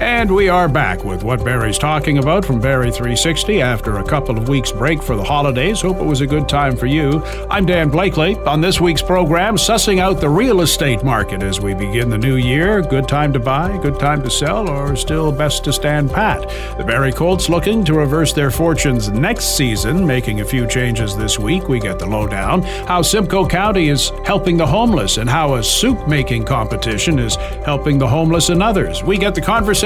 And we are back with what Barrie's talking about from Barrie 360 after a couple of weeks break for the holidays. Hope it was a good time for you. I'm Dan Blakely. On this week's program, sussing out the real estate market as we begin the new year. Good time to buy, good time to sell, or still best to stand pat. The Barrie Colts looking to reverse their fortunes next season, making a few changes this week. We get the lowdown. How Simcoe County is helping the homeless and how a soup making competition is helping the homeless and others. We get the conversation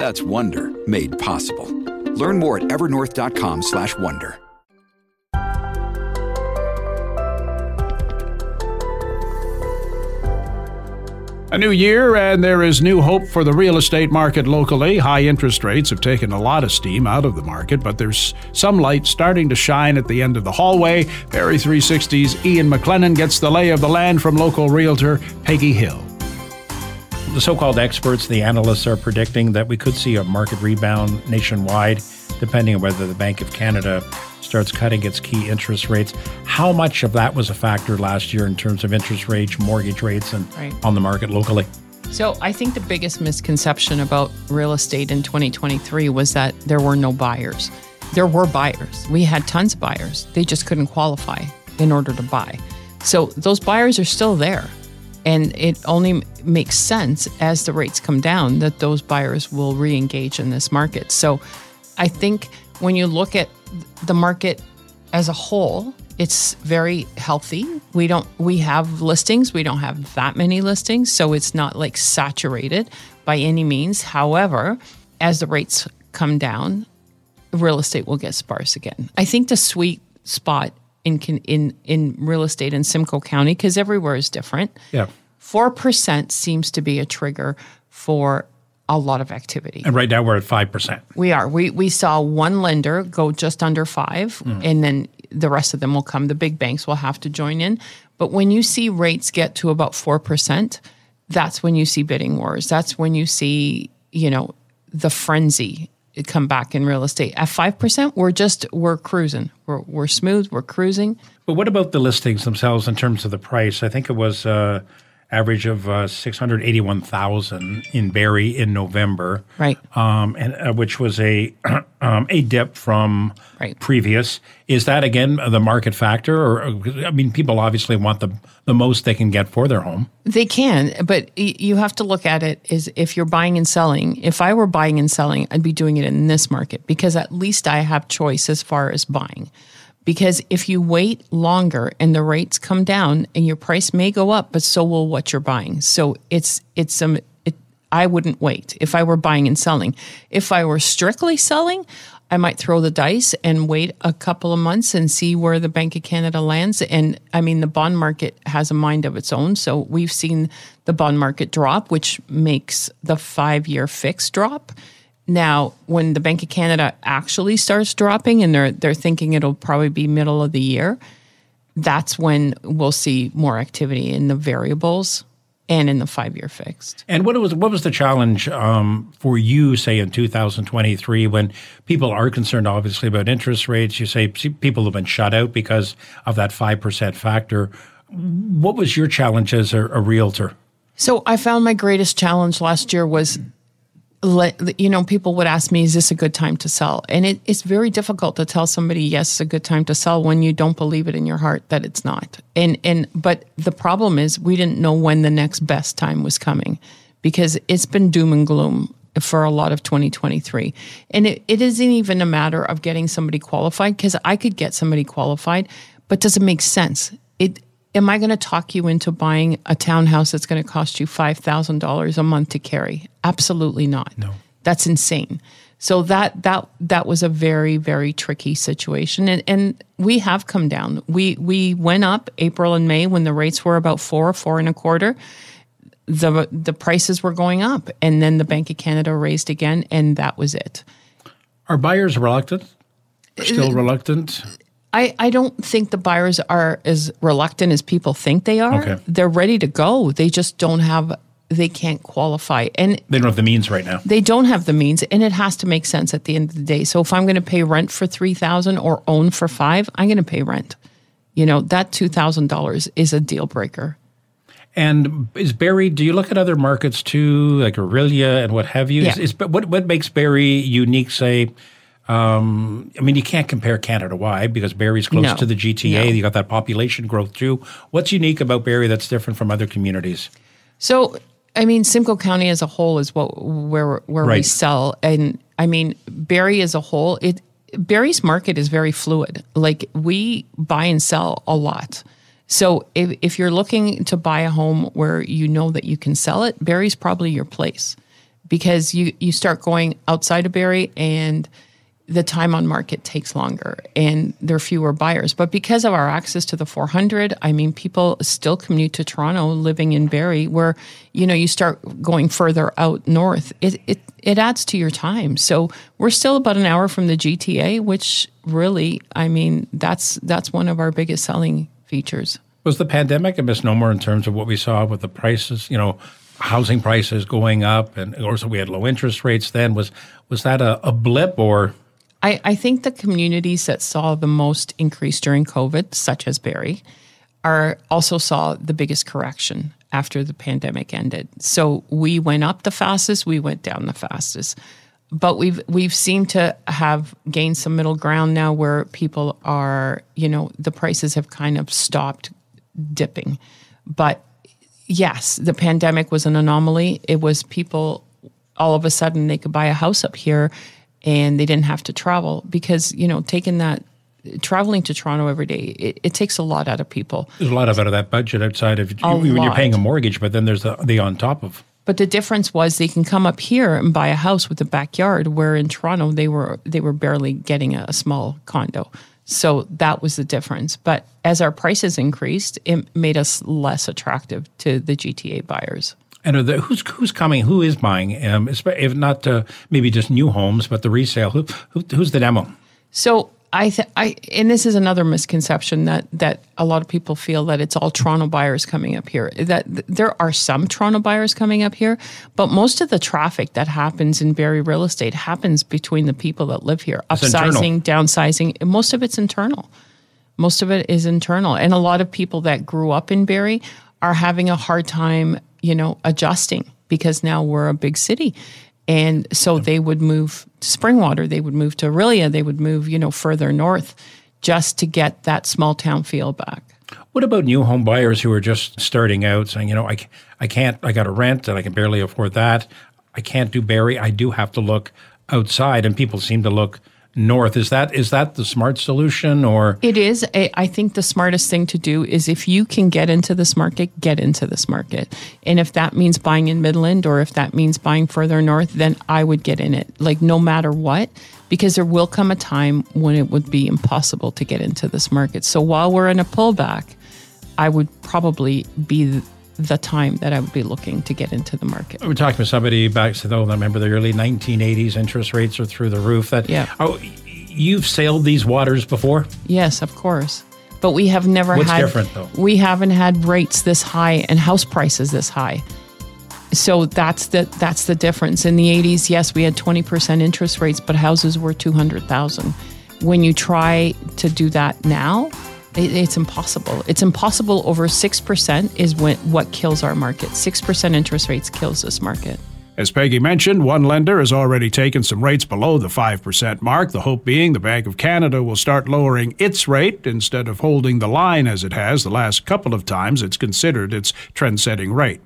That's Wonder made possible. Learn more at evernorth.com slash wonder. A new year, and there is new hope for the real estate market locally. High interest rates have taken a lot of steam out of the market, but there's some light starting to shine at the end of the hallway. Barrie 360's Ian MacLennan gets the lay of the land from local realtor Peggy Hill the so called experts, the analysts, are predicting that we could see a market rebound nationwide, depending on whether the Bank of Canada starts cutting its key interest rates. How much of that was a factor last year in terms of interest rates, mortgage rates, and right. on the market locally? So, I think the biggest misconception about real estate in 2023 was that there were no buyers. There were buyers. We had tons of buyers. They just couldn't qualify in order to buy. So, those buyers are still there. And it only makes sense as the rates come down that those buyers will re engage in this market. So I think when you look at the market as a whole, it's very healthy. We don't we have listings, we don't have that many listings, so it's not like saturated by any means. However, as the rates come down, real estate will get sparse again. I think the sweet spot in in in real estate in Simcoe County because everywhere is different. Yeah, four percent seems to be a trigger for a lot of activity. And right now we're at five percent. We are. We we saw one lender go just under five, mm. and then the rest of them will come. The big banks will have to join in. But when you see rates get to about four percent, that's when you see bidding wars. That's when you see you know the frenzy come back in real estate. At 5%, we're just, we're cruising. We're, we're smooth, we're cruising. But what about the listings themselves in terms of the price? I think it was uh, average of uh, 681,000 in Barrie in November. Right. Um, and uh, which was a um, a dip from right. previous. Is that again the market factor or I mean people obviously want the the most they can get for their home. They can, but you have to look at it is if you're buying and selling. If I were buying and selling, I'd be doing it in this market because at least I have choice as far as buying. Because if you wait longer and the rates come down and your price may go up, but so will what you're buying. So it's it's some it, I wouldn't wait if I were buying and selling. If I were strictly selling, I might throw the dice and wait a couple of months and see where the Bank of Canada lands. And I mean, the bond market has a mind of its own. So we've seen the bond market drop, which makes the five year fix drop. Now, when the Bank of Canada actually starts dropping and they're they're thinking it'll probably be middle of the year, that's when we'll see more activity in the variables and in the five year fixed. And what was what was the challenge um, for you, say in 2023, when people are concerned, obviously about interest rates? You say people have been shut out because of that five percent factor. What was your challenge as a, a realtor? So I found my greatest challenge last year was you know, people would ask me, is this a good time to sell? And it, it's very difficult to tell somebody, yes, it's a good time to sell when you don't believe it in your heart that it's not. And, and, but the problem is we didn't know when the next best time was coming because it's been doom and gloom for a lot of 2023. And it, it isn't even a matter of getting somebody qualified because I could get somebody qualified, but does it make sense? It, am I going to talk you into buying a townhouse that's going to cost you $5,000 a month to carry? Absolutely not. No. That's insane. So that that that was a very very tricky situation, and and we have come down. We we went up April and May when the rates were about four four and a quarter. The the prices were going up, and then the Bank of Canada raised again, and that was it. Are buyers reluctant? Still uh, reluctant? I, I don't think the buyers are as reluctant as people think they are. Okay. They're ready to go. They just don't have, they can't qualify. And They don't have the means right now. they don't have the means and it has to make sense at the end of the day. So if I'm going to pay rent for 3000 or own for 5, I'm going to pay rent. You know, that $2,000 is a deal breaker. And is Barrie? Do you look at other markets too, like Orillia and what have you? Is, Yeah. is, what what makes Barrie unique? Say, um, I mean, you can't compare Canada wide because Barrie's close No. to the GTA. No. You got that population growth too. What's unique about Barrie that's different from other communities? So, I mean, Simcoe County as a whole is what where where we sell, and I mean, Barrie as a whole, it Barrie's market is very fluid. Like we buy and sell a lot. So if if you're looking to buy a home where you know that you can sell it, Barrie's probably your place because you you start going outside of Barrie and the time on market takes longer and there are fewer buyers. But because of our access to the 400, I mean, people still commute to Toronto living in Barrie, where, you know, you start going further out north. It, it, it adds to your time. So we're still about an hour from the GTA, which really, I mean, that's that's one of our biggest selling features. Was the pandemic a misnomer in terms of what we saw with the prices? You know, housing prices going up, and also we had low interest rates. Then was was that a, a blip or? I, I think the communities that saw the most increase during COVID, such as Barrie, are also saw the biggest correction after the pandemic ended. So we went up the fastest, we went down the fastest. But we've we've seemed to have gained some middle ground now where people are, you know, the prices have kind of stopped dipping. But yes, the pandemic was an anomaly. It was people all of a sudden they could buy a house up here and they didn't have to travel because, you know, taking that traveling to Toronto every day, it, it takes a lot out of people. There's a lot of out of that budget outside of A when you're paying a mortgage, but then there's the, the on top of. But the difference was they can come up here and buy a house with a backyard, where in Toronto they were they were barely getting a, a small condo. So that was the difference. But as our prices increased, it made us less attractive to the GTA buyers. And the, who's who's coming? Who is buying? Um, if not uh, maybe just new homes, but the resale. Who, who who's the demo? So I, th- I, and this is another misconception that that a lot of people feel that it's all Toronto buyers coming up here. That th- there are some Toronto buyers coming up here, but most of the traffic that happens in Barrie real estate happens between the people that live here, It's internal. upsizing, downsizing. Most of it's internal. Most of it is internal, and a lot of people that grew up in Barrie are having a hard time, you know, adjusting because now we're a big city. And so they would move to Springwater, they would move to Orillia, they would move, you know, further north just to get that small town feel back. What about new home buyers who are just starting out, saying, you know, I, I can't, I got a rent and I can barely afford that. I can't do Barrie. I do have to look outside, and people seem to look north. Is that is that the smart solution, or It is. I I think the smartest thing to do is if you can get into this market, get into this market. And if that means buying in Midland or if that means buying further north, then I would get in it, like no matter what, because there will come a time when it would be impossible to get into this market. So while we're in a pullback, I would probably be the time that I would be looking to get into the market. we were talking to somebody back said, oh, I remember the early 1980s. Interest rates are through the roof. That Yeah. Oh, you've sailed these waters before. Yes, of course. But we have never What's had different, though? We haven't had rates this high and house prices this high. So that's the that's the difference. In the 80s, yes, we had 20% interest rates, but houses were 200,000. When you try to do that now, it, it's impossible. It's impossible over 6% is when, what kills our market. 6% interest rates kills this market. As Peggy mentioned, one lender has already taken some rates below the 5% mark, the hope being the Bank of Canada will start lowering its rate instead of holding the line as it has the last couple of times it's considered its trend setting rate.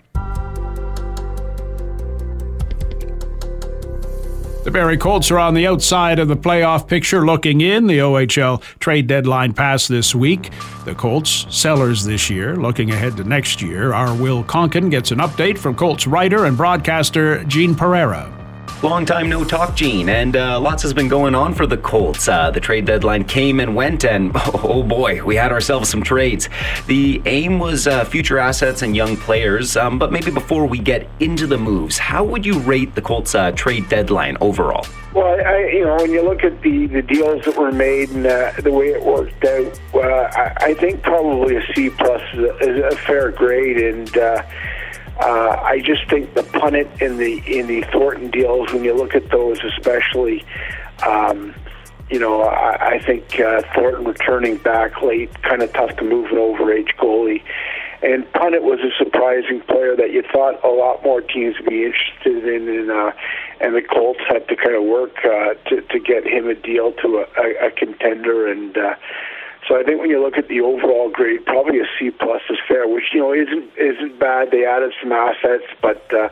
The Barrie Colts are on the outside of the playoff picture looking in. The OHL trade deadline passed this week. The Colts, sellers this year, looking ahead to next year. Our Will Konken gets an update from Colts writer and broadcaster Gene Pereira. Long time no talk, Gene, and uh, lots has been going on for the Colts. Uh, the trade deadline came and went, and oh boy, we had ourselves some trades. The aim was uh, future assets and young players, um, but maybe before we get into the moves, how would you rate the Colts' uh, trade deadline overall? Well, I, you know, when you look at the, the deals that were made and uh, the way it worked out, uh, I, I think probably a C plus is a, is a fair grade, and uh, I just think the Punnett in the in the Thornton deals, when you look at those, especially, um, you know, I, I think uh, Thornton returning back late, kind of tough to move an overage goalie. And Punnett was a surprising player that you thought a lot more teams would be interested in, and uh, and the Colts had to kind of work uh, to to get him a deal to a, a, a contender, and uh, so I think when you look at the overall grade, probably a C plus is fair, which you know isn't isn't bad. They added some assets, but uh,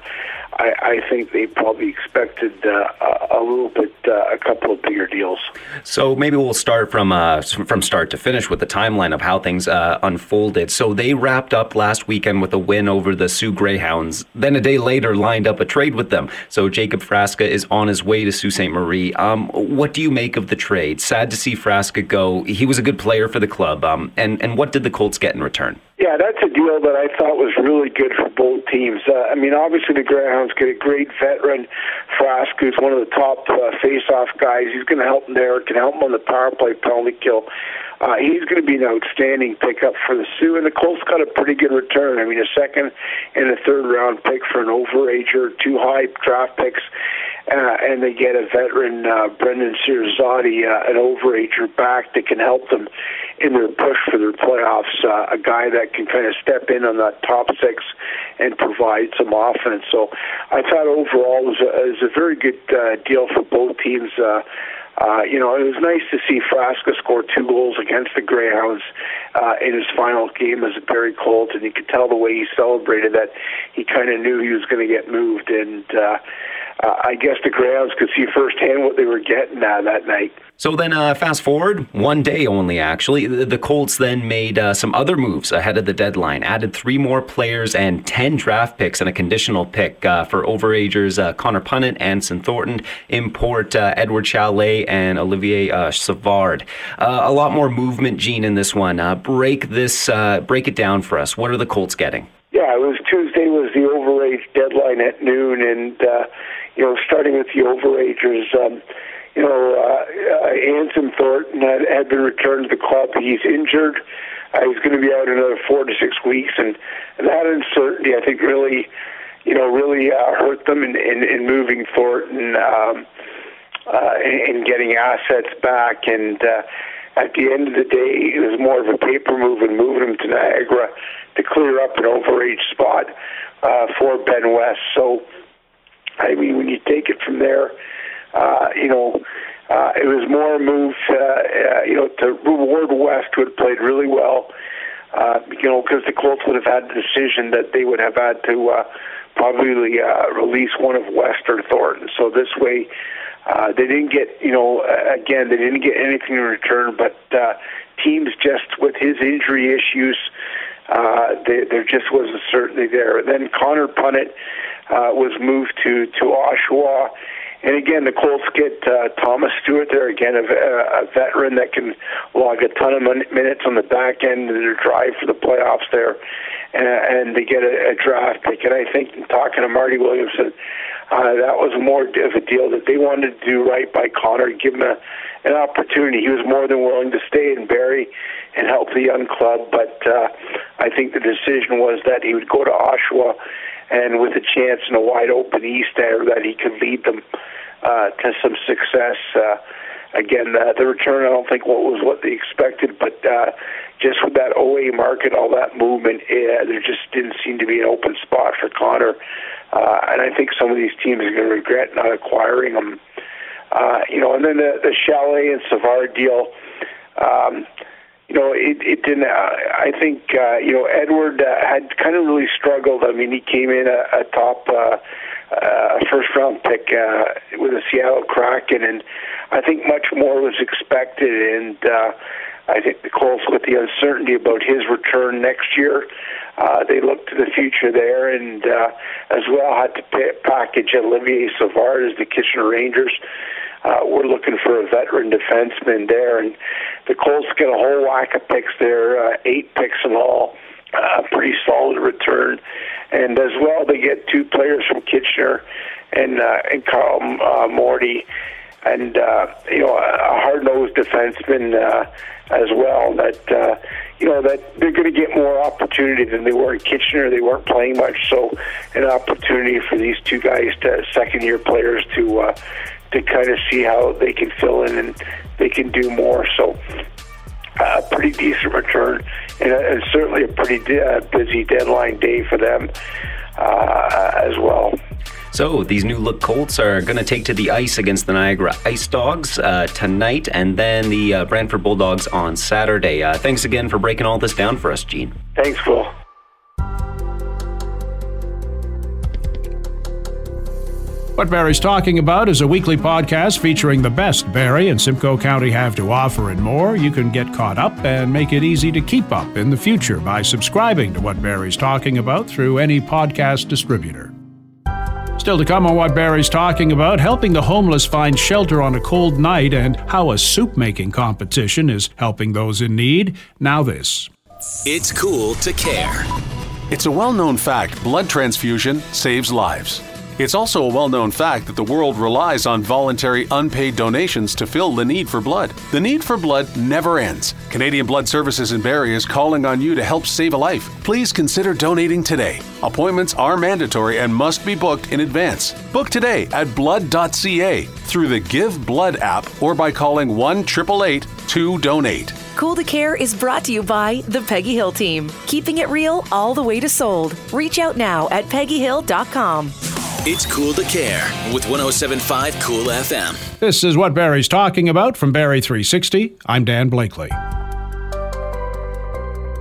I, I think they probably expected uh, a, a little bit, uh, a couple of bigger deals. So maybe we'll start from uh, from start to finish with the timeline of how things unfolded. So they wrapped up last weekend with a win over the Soo Greyhounds. Then a day later, lined up a trade with them. So Jacob Frasca is on his way to Sault Ste. Marie. Um, what do you make of the trade? Sad to see Frasca go. He was a good player for the club. Um, and and what did the Colts get in return? Yeah, that's a deal that I thought was really good for both teams. Uh, I mean, obviously the Greyhounds get a great veteran, Frask, who's one of the top uh, face-off guys. He's going to help them there, can help them on the power play penalty kill. Uh, he's going to be an outstanding pickup for the Soo, and the Colts got a pretty good return. I mean, a second and a third round pick for an overager, two high draft picks, uh, and they get a veteran, uh, Brenden Sirizzotti, uh, an overager back that can help them in their push for their playoffs. Uh, a guy that can kind of step in on that top six and provide some offense. So I thought overall it was a, it was a very good uh, deal for both teams. Uh, uh, you know, it was nice to see Frasca score two goals against the Greyhounds uh, in his final game as a Barrie Colt, and you could tell the way he celebrated that he kind of knew he was going to get moved, and uh, uh, I guess the Greyhounds could see firsthand what they were getting uh, that night. So then, uh, fast forward one day only, actually, the, the Colts then made uh, some other moves ahead of the deadline, added three more players and 10 draft picks and a conditional pick uh, for overagers uh, Connor Punnett, Anson Thornton, import uh, Edward Šalé, and Olivier uh, Savard. a lot more movement, Gene, in this one. break this, break it down for us. What are the Colts getting? Yeah, it was Tuesday was the overage deadline at noon, and you know, starting with the overagers. Um, you know, uh, uh, Anson Thornton had, had been returned to the club. He's injured. Uh, he's going to be out another four to six weeks, and, and that uncertainty, I think, really, you know, really uh, hurt them in, in, in moving Thornton um, uh, and, and getting assets back. And uh, at the end of the day, it was more of a paper move and moving him to Niagara to clear up an overage spot uh, for Ben West. So, I mean, when you take it from there uh, you know, uh, it was more moved, uh, uh, you know, to reward West, who had played really well. Uh, you know, because the Colts would have had the decision that they would have had to uh, probably uh, release one of West or Thornton. So this way, uh, they didn't get, you know, again, they didn't get anything in return. But uh, teams just with his injury issues, uh, they, there just wasn't certainty there. Then Connor Punnett uh, was moved to to Oshawa and again, the Colts get uh, Thomas Stewart there again, a, a veteran that can log a ton of minutes on the back end of their drive for the playoffs there, and, and they get a, a draft pick. And I think talking to Marty Williamson, uh, that was more of a deal that they wanted to do right by Connor, give him a, an opportunity. He was more than willing to stay in Barrie and help the young club, but uh, I think the decision was that he would go to Oshawa and with a chance in a wide open East there that he could lead them uh, to some success. Uh, again, uh, the return I don't think what was what they expected, but uh, just with that OA market, all that movement, uh, there just didn't seem to be an open spot for Connor. Uh, and I think some of these teams are going to regret not acquiring him. Uh, you know, and then the, the Šalé and Savard deal. Um, you know, it, it didn't. Uh, I think uh, you know Edward uh, had kind of really struggled. I mean, he came in a, a top uh, uh, first round pick uh, with the Seattle Kraken, and I think much more was expected. And uh, I think the Colts, with the uncertainty about his return next year, uh, they look to the future there, and uh, as well had to pay, package Olivier Savard as the Kitchener Rangers. Uh, we're looking for a veteran defenseman there, and the Colts get a whole whack of picks there, uh, eight picks in all. Uh, pretty solid return, and as well they get two players from Kitchener, and uh, and Carl uh, Morty, and uh, you know a hard nosed defenseman uh, as well. That uh, you know that they're going to get more opportunity than they were in Kitchener. They weren't playing much, so an opportunity for these two guys, to second year players, to uh, to kind of see how they can fill in and they can do more. So a uh, pretty decent return, and, and certainly a pretty de- uh, busy deadline day for them uh, as well. So these new look Colts are going to take to the ice against the Niagara Ice Dogs uh, tonight, and then the uh, Brantford Bulldogs on Saturday. Uh, thanks again for breaking all this down for us, Gene. Thanks, Phil. What Barrie's Talking About is a weekly podcast featuring the best Barrie and Simcoe County have to offer and more. You can get caught up and make it easy to keep up in the future by subscribing to What Barrie's Talking About through any podcast distributor. Still to come on what Barrie's talking about, helping the homeless find shelter on a cold night and how a soup making competition is helping those in need. Now, this. It's cool to care. It's a well known fact blood transfusion saves lives. It's also a well known fact that the world relies on voluntary unpaid donations to fill the need for blood. The need for blood never ends. Canadian Blood Services in Barrie is calling on you to help save a life. Please consider donating today. Appointments are mandatory and must be booked in advance. Book today at blood.ca through the Give Blood app or by calling 1 888 2 Donate. Cool to Care is brought to you by the Peggy Hill team, keeping it real all the way to sold. Reach out now at peggyhill.com. It's cool to care with 1075 Cool FM. This is what Barrie's talking about from Barrie 360. I'm Dan Blakely.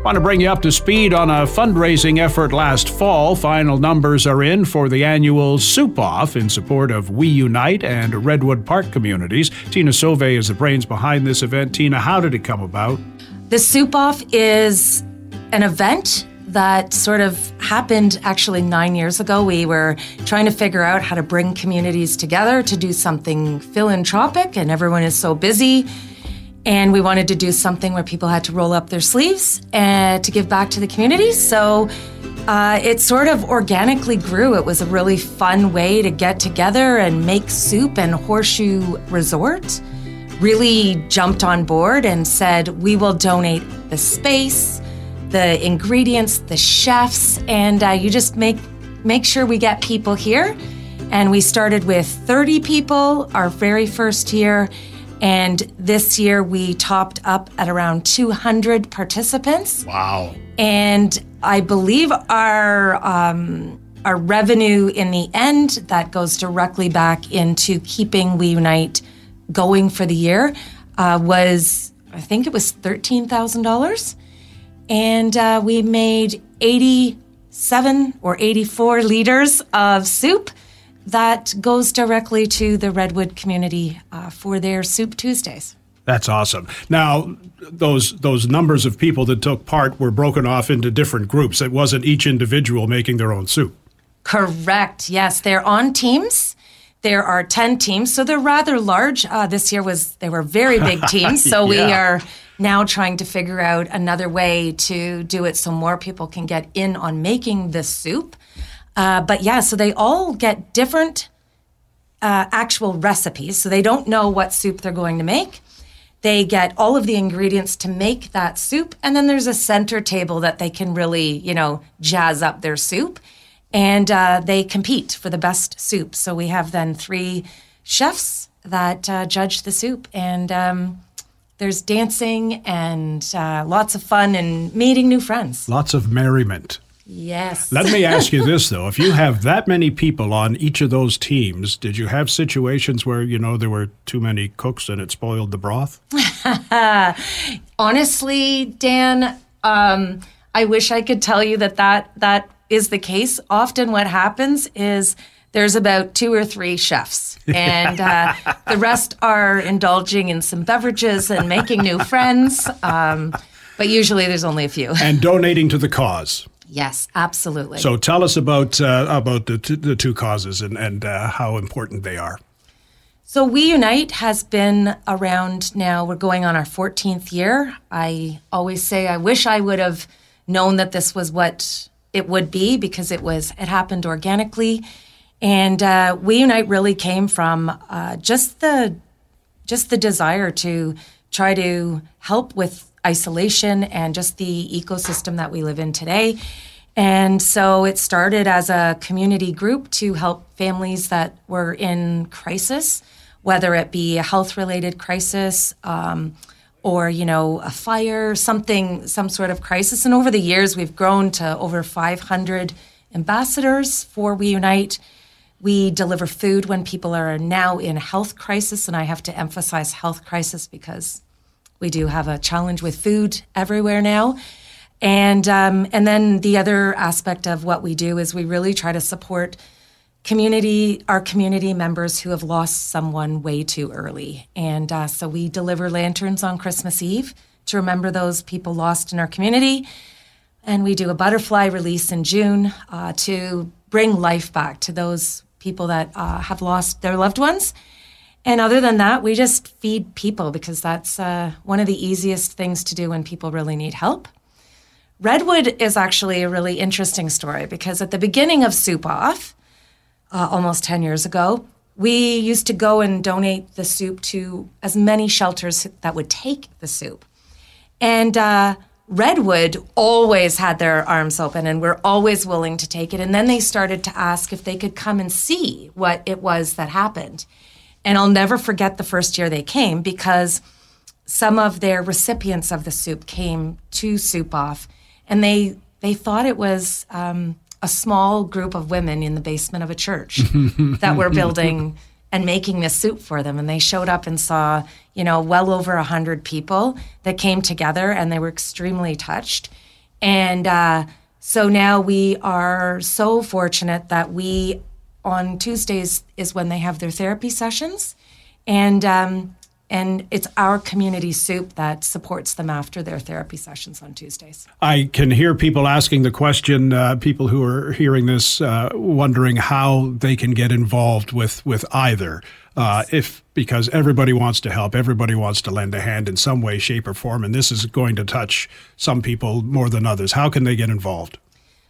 Want to bring you up to speed on a fundraising effort last fall. Final numbers are in for the annual Soup Off in support of We Unite and Redwood Park communities. Teena Sauve is the brains behind this event. Teena, how did it come about? The Soup Off is an event that sort of happened actually nine years ago. We were trying to figure out how to bring communities together to do something philanthropic, and everyone is so busy. And we wanted to do something where people had to roll up their sleeves and uh, to give back to the community. So uh, it sort of organically grew. It was a really fun way to get together and make soup, and Horseshoe Resort really jumped on board and said, We will donate the space the ingredients, the chefs, and uh, you just make make sure we get people here. And we started with 30 people our very first year, and this year we topped up at around 200 participants. Wow! And I believe our um, our revenue in the end that goes directly back into keeping We Unite going for the year uh, was I think it was thirteen thousand dollars and uh, we made 87 or 84 liters of soup that goes directly to the Redwood community uh, for their Soup Tuesdays. That's awesome. Now, those those numbers of people that took part were broken off into different groups. It wasn't each individual making their own soup. Correct. Yes, they're on teams. There are 10 teams, so they're rather large. Uh, this year was they were very big teams, so yeah. we are now trying to figure out another way to do it so more people can get in on making this soup. Uh, but yeah, so they all get different uh, actual recipes. So they don't know what soup they're going to make. They get all of the ingredients to make that soup. And then there's a center table that they can really, you know, jazz up their soup. And uh, they compete for the best soup. So we have then three chefs that uh, judge the soup. And um, there's dancing and uh, lots of fun and meeting new friends. Lots of merriment. Yes. Let me ask you this though: if you have that many people on each of those teams, did you have situations where you know there were too many cooks and it spoiled the broth? Honestly, Dan, um, I wish I could tell you that that that is the case. Often, what happens is there's about two or three chefs, and uh, the rest are indulging in some beverages and making new friends. Um, but usually, there's only a few. And donating to the cause. Yes, absolutely. So tell us about uh, about the, t- the two causes and and uh, how important they are. So We Unite has been around now. We're going on our 14th year. I always say I wish I would have known that this was what it would be because it was it happened organically, and uh, We Unite really came from uh, just the just the desire to try to help with isolation and just the ecosystem that we live in today. And so it started as a community group to help families that were in crisis, whether it be a health related crisis um, or, you know, a fire, something, some sort of crisis. And over the years, we've grown to over 500 ambassadors for We Unite. We deliver food when people are now in health crisis. And I have to emphasize health crisis because we do have a challenge with food everywhere now. And um, and then the other aspect of what we do is we really try to support community our community members who have lost someone way too early. And uh, so we deliver lanterns on Christmas Eve to remember those people lost in our community. And we do a butterfly release in June uh, to bring life back to those people that uh, have lost their loved ones. And other than that, we just feed people because that's uh, one of the easiest things to do when people really need help. Redwood is actually a really interesting story because at the beginning of Soup Off, uh, almost 10 years ago, we used to go and donate the soup to as many shelters that would take the soup. And uh, Redwood always had their arms open and were always willing to take it. And then they started to ask if they could come and see what it was that happened. And I'll never forget the first year they came because some of their recipients of the soup came to Soup Off, and they they thought it was um, a small group of women in the basement of a church that were building and making this soup for them. And they showed up and saw, you know, well over a hundred people that came together, and they were extremely touched. And uh, so now we are so fortunate that we on Tuesdays is when they have their therapy sessions, and um, and it's our community soup that supports them after their therapy sessions on Tuesdays. I can hear people asking the question. Uh, people who are hearing this uh, wondering how they can get involved with with either. Uh, if because everybody wants to help, everybody wants to lend a hand in some way, shape, or form, and this is going to touch some people more than others. How can they get involved?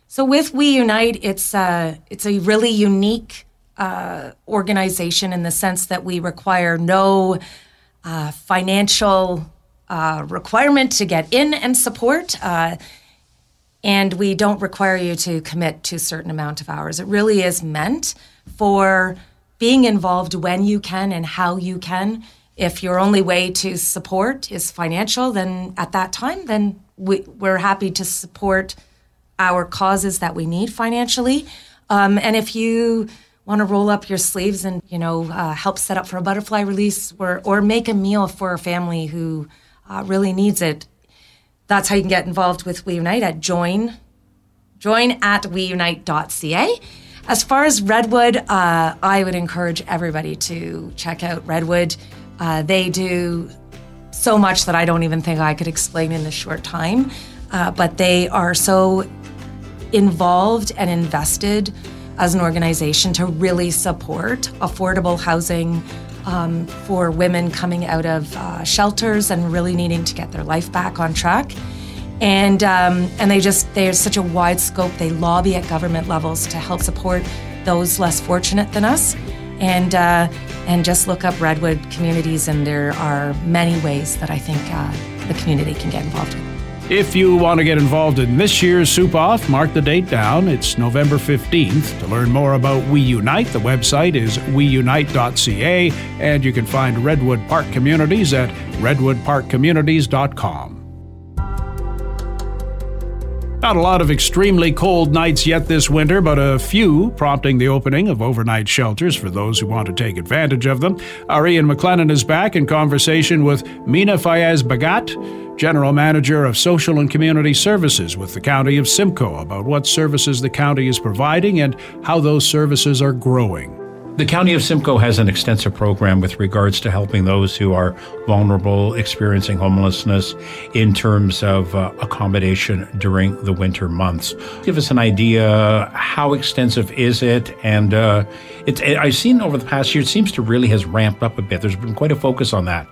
So with We Unite, it's a, uh, it's a really unique uh, organization in the sense that we require no uh, financial uh, requirement to get in and support. Uh, and we don't require you to commit to a certain amount of hours. It really is meant for being involved when you can and how you can. If your only way to support is financial, then at that time, then we, we're happy to support our causes that we need financially. Um, and if you want to roll up your sleeves and you know uh, help set up for a butterfly release or or make a meal for a family who uh, really needs it, that's how you can get involved with We Unite at join join at weunite.ca. As far as Redwood, uh, I would encourage everybody to check out Redwood. Uh, they do so much that I don't even think I could explain in this short time. Uh, but they are so involved and invested as an organization to really support affordable housing um, for women coming out of uh, shelters and really needing to get their life back on track. And um, and they just there's such a wide scope. They lobby at government levels to help support those less fortunate than us. And uh, and just look up Redwood communities, and there are many ways that I think uh, the community can get involved with. If you want to get involved in this year's Soup Off, mark the date down. It's November 15th. To learn more about We Unite, the website is weunite.ca, and you can find Redwood Park Communities at redwoodparkcommunities.com. Not a lot of extremely cold nights yet this winter, but a few, prompting the opening of overnight shelters for those who want to take advantage of them. Our Ian MacLennan is back in conversation with Mina Fayez Bahhadi General Manager of Social and Community Services with the County of Simcoe, about what services the county is providing and how those services are growing. The County of Simcoe has an extensive program with regards to helping those who are vulnerable, experiencing homelessness, in terms of uh, accommodation during the winter months. Give us an idea how extensive is it? And uh, it's, I've seen over the past year, it seems to really has ramped up a bit. There's been quite a focus on that.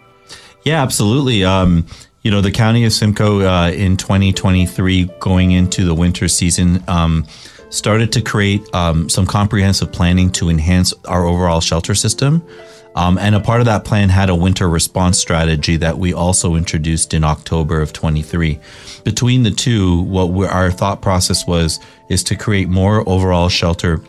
Yeah, absolutely. Um, you know, the County of Simcoe uh, in 2023, going into the winter season, um, started to create um, some comprehensive planning to enhance our overall shelter system. Um, and a part of that plan had a winter response strategy that we also introduced in October of 23. Between the two, what our thought process was is to create more overall shelter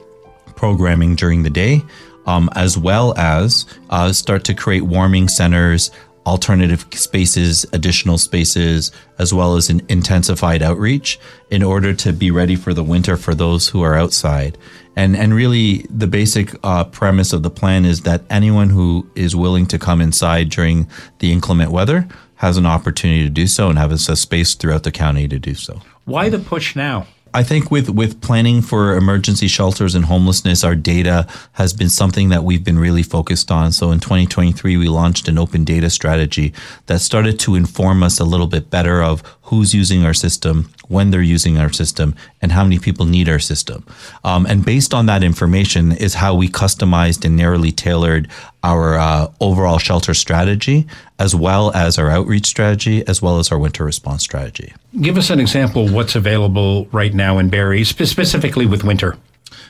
programming during the day, um, as well as uh, start to create warming centers, alternative spaces, additional spaces, as well as an intensified outreach in order to be ready for the winter for those who are outside. And, and really, the basic uh, premise of the plan is that anyone who is willing to come inside during the inclement weather has an opportunity to do so and have a space throughout the county to do so. Why the push now? I think with with planning for emergency shelters and homelessness, our data has been something that we've been really focused on. So in 2023, we launched an open data strategy that started to inform us a little bit better of who's using our system, when they're using our system, and how many people need our system. Um, and based on that information is how we customized and narrowly tailored our uh, overall shelter strategy, as well as our outreach strategy, as well as our winter response strategy. Give us an example of what's available right now in Barrie, specifically with winter.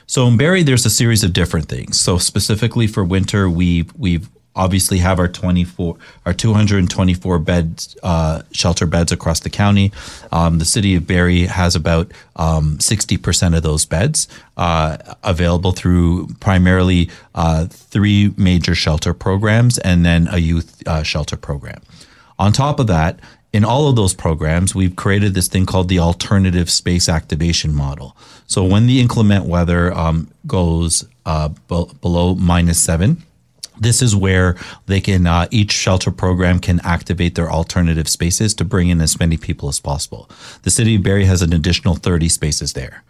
So in Barrie, there's a series of different things. So specifically for winter, we've we've obviously have our 24 our 224 bed uh, shelter beds across the county um, the city of barrie has about um, 60% of those beds uh, available through primarily uh, three major shelter programs and then a youth uh, shelter program on top of that in all of those programs, we've created this thing called the alternative space activation model. So when the inclement weather um, goes uh, below minus seven, this is where they can uh, each shelter program can activate their alternative spaces to bring in as many people as possible. The city of Barrie has an additional 30 spaces there.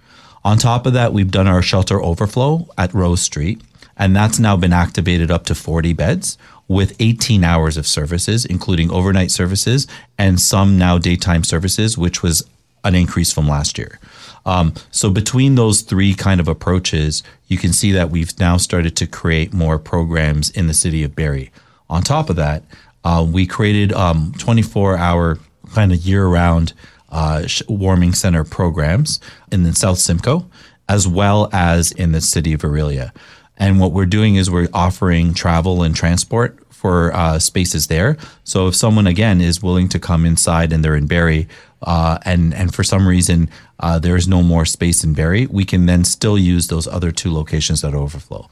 On top of that, we've done our shelter overflow at Rose Street, and that's now been activated up to 40 beds with 18 hours of services, including overnight services and some now daytime services, which was an increase from last year. Um, so between those three kind of approaches, you can see that we've now started to create more programs in the city of Barrie. On top of that, uh, we created um, 24 hour kind of year round uh, warming center programs in the South Simcoe, as well as in the city of Orillia. And what we're doing is we're offering travel and transport for uh, spaces there. So if someone again is willing to come inside and they're in Barrie, uh, and and for some reason uh, there is no more space in Barrie, we can then still use those other two locations that overflow.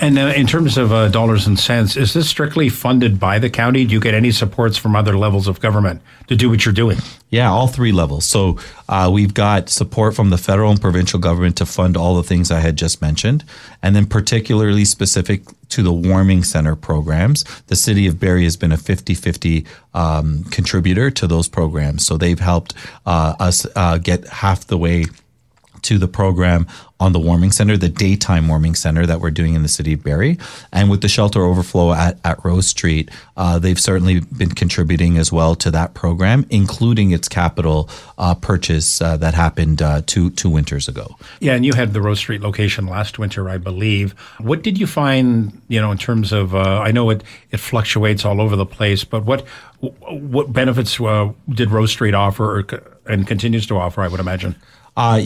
And uh, in terms of uh, dollars and cents, is this strictly funded by the county? Do you get any supports from other levels of government to do what you're doing? Yeah, all three levels. So uh, we've got support from the federal and provincial government to fund all the things I had just mentioned. And then, particularly specific to the warming center programs, the city of Barrie has been a 50 50 um, contributor to those programs. So they've helped uh, us uh, get half the way to the program on the warming center, the daytime warming center that we're doing in the city of Barrie. And with the shelter overflow at, at Rose Street, uh, they've certainly been contributing as well to that program, including its capital uh, purchase uh, that happened uh, two, two winters ago. Yeah, and you had the Rose Street location last winter, I believe. What did you find, you know, in terms of, uh, I know it, it fluctuates all over the place, but what, what benefits uh, did Rose Street offer or, and continues to offer, I would imagine? Uh,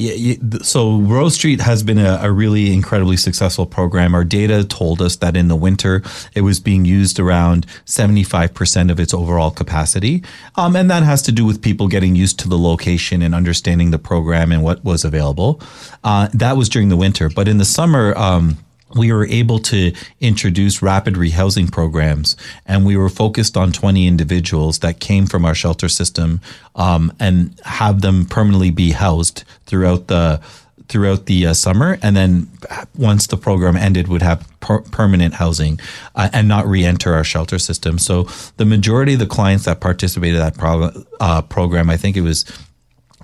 so Rose Street has been a, a, really incredibly successful program. Our data told us that in the winter it was being used around 75% of its overall capacity. Um, and that has to do with people getting used to the location and understanding the program and what was available. Uh, that was during the winter. But in the summer, um, we were able to introduce rapid rehousing programs and we were focused on 20 individuals that came from our shelter system um, and have them permanently be housed throughout the throughout the uh, summer, and then once the program ended, would have per- permanent housing uh, and not re-enter our shelter system. So the majority of the clients that participated in that pro- uh, program, I think it was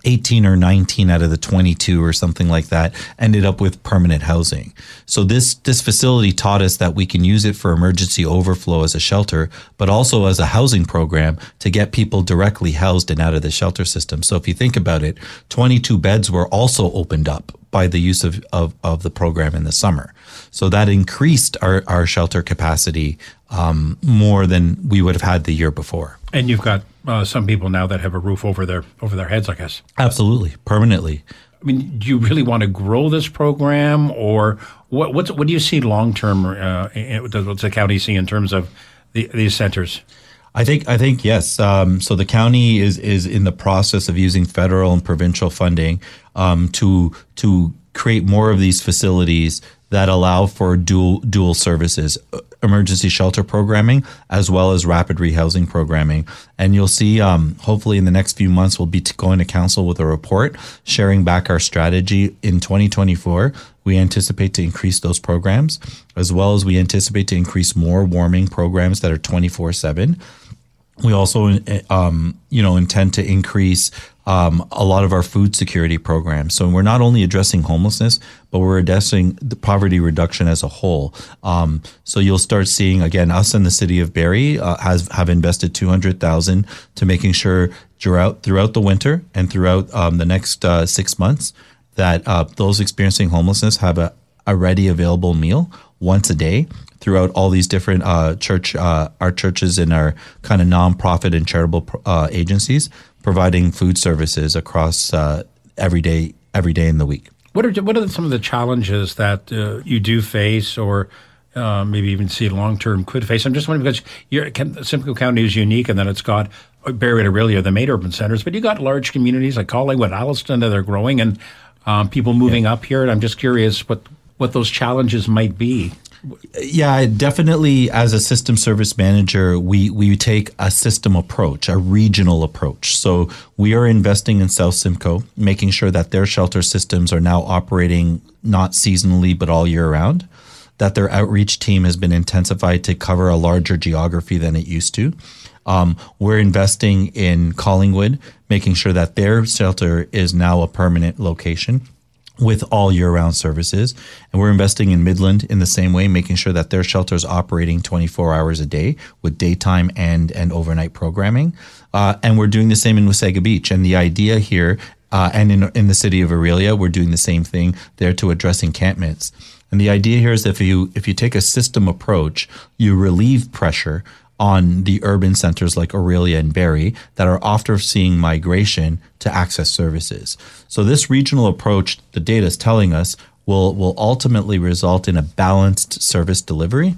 18 or 19 out of the 22 or something like that ended up with permanent housing. So this this facility taught us that we can use it for emergency overflow as a shelter, but also as a housing program to get people directly housed and out of the shelter system. So if you think about it, 22 beds were also opened up by the use of, of, of the program in the summer. So that increased our, our shelter capacity um, more than we would have had the year before. And you've got uh, some people now that have a roof over their over their heads, I guess. Absolutely, permanently. I mean, do you really want to grow this program, or what? What's, what do you see long term? Uh, what's the county see in terms of the, these centers? I think I think yes. Um, so the county is is in the process of using federal and provincial funding um, to to create more of these facilities that allow for dual dual services emergency shelter programming as well as rapid rehousing programming. And you'll see um, hopefully in the next few months we'll be going to council with a report sharing back our strategy in 2024 we anticipate to increase those programs as well as we anticipate to increase more warming programs that are 24 7 we also, um, you know, intend to increase um, a lot of our food security programs. So we're not only addressing homelessness, but we're addressing the poverty reduction as a whole. Um, so you'll start seeing again, us in the city of Barrie uh, has have invested two hundred thousand to making sure throughout throughout the winter and throughout um, the next uh, six months that uh, those experiencing homelessness have a, a ready available meal once a day throughout all these different uh, church, uh, our churches and our kind of nonprofit and charitable uh, agencies, providing food services across uh, every day, every day in the week. What are what are some of the challenges that uh, you do face, or uh, maybe even see long term could face? I'm just wondering because you're, Simcoe County is unique, and then it's got Barrie and Orillia, the main urban centers, but you got large communities like Collingwood, Alliston that are growing, and um, people moving yeah. up here. And I'm just curious what what those challenges might be. Yeah, definitely. As a system service manager, we we take a system approach, a regional approach. So we are investing in South Simcoe, making sure that their shelter systems are now operating not seasonally but all year round. That their outreach team has been intensified to cover a larger geography than it used to. Um, we're investing in Collingwood, making sure that their shelter is now a permanent location with all year round services. And we're investing in Midland in the same way, making sure that their shelter is operating 24 hours a day with daytime and, and overnight programming. Uh, and we're doing the same in Wasaga Beach. And the idea here, uh, and in, in the city of Orillia, we're doing the same thing there to address encampments. And the idea here is if you if you take a system approach, you relieve pressure on the urban centers like Orillia and Barrie that are often seeing migration to access services. So this regional approach, the data is telling us, will will ultimately result in a balanced service delivery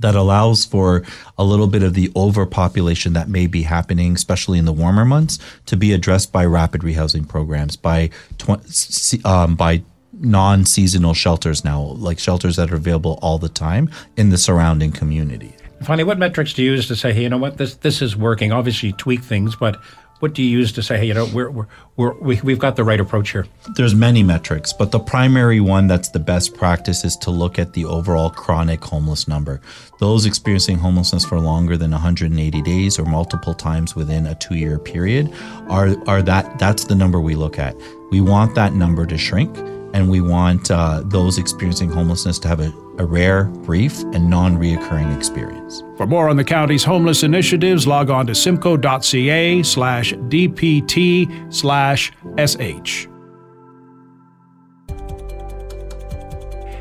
that allows for a little bit of the overpopulation that may be happening, especially in the warmer months, to be addressed by rapid rehousing programs, by tw- um, by non-seasonal shelters now, like shelters that are available all the time in the surrounding community. Finally, what metrics do you use to say, hey, you know what, this this is working? Obviously, tweak things, but what do you use to say, hey, you know, we're, we're, we're, we, we've got the right approach here? There's many metrics, but the primary one that's the best practice is to look at the overall chronic homeless number. Those experiencing homelessness for longer than 180 days or multiple times within a two-year period are, are that that's the number we look at. We want that number to shrink and we want uh, those experiencing homelessness to have a, a rare, brief, and non reoccurring experience. For more on the county's homeless initiatives, log on to simcoe.ca slash DPT slash SH.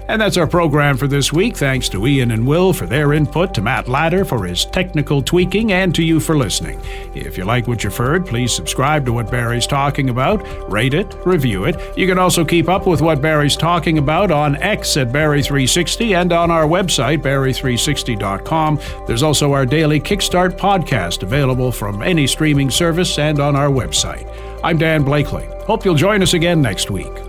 And that's our program for this week. Thanks to Ian and Will for their input, to Matt Ladder for his technical tweaking, and to you for listening. If you like what you've heard, please subscribe to what Barrie's talking about, rate it, review it. You can also keep up with what Barrie's talking about on X at Barrie360 and on our website, barrie360.com. There's also our daily Kickstart podcast available from any streaming service and on our website. I'm Dan Blakely. Hope you'll join us again next week.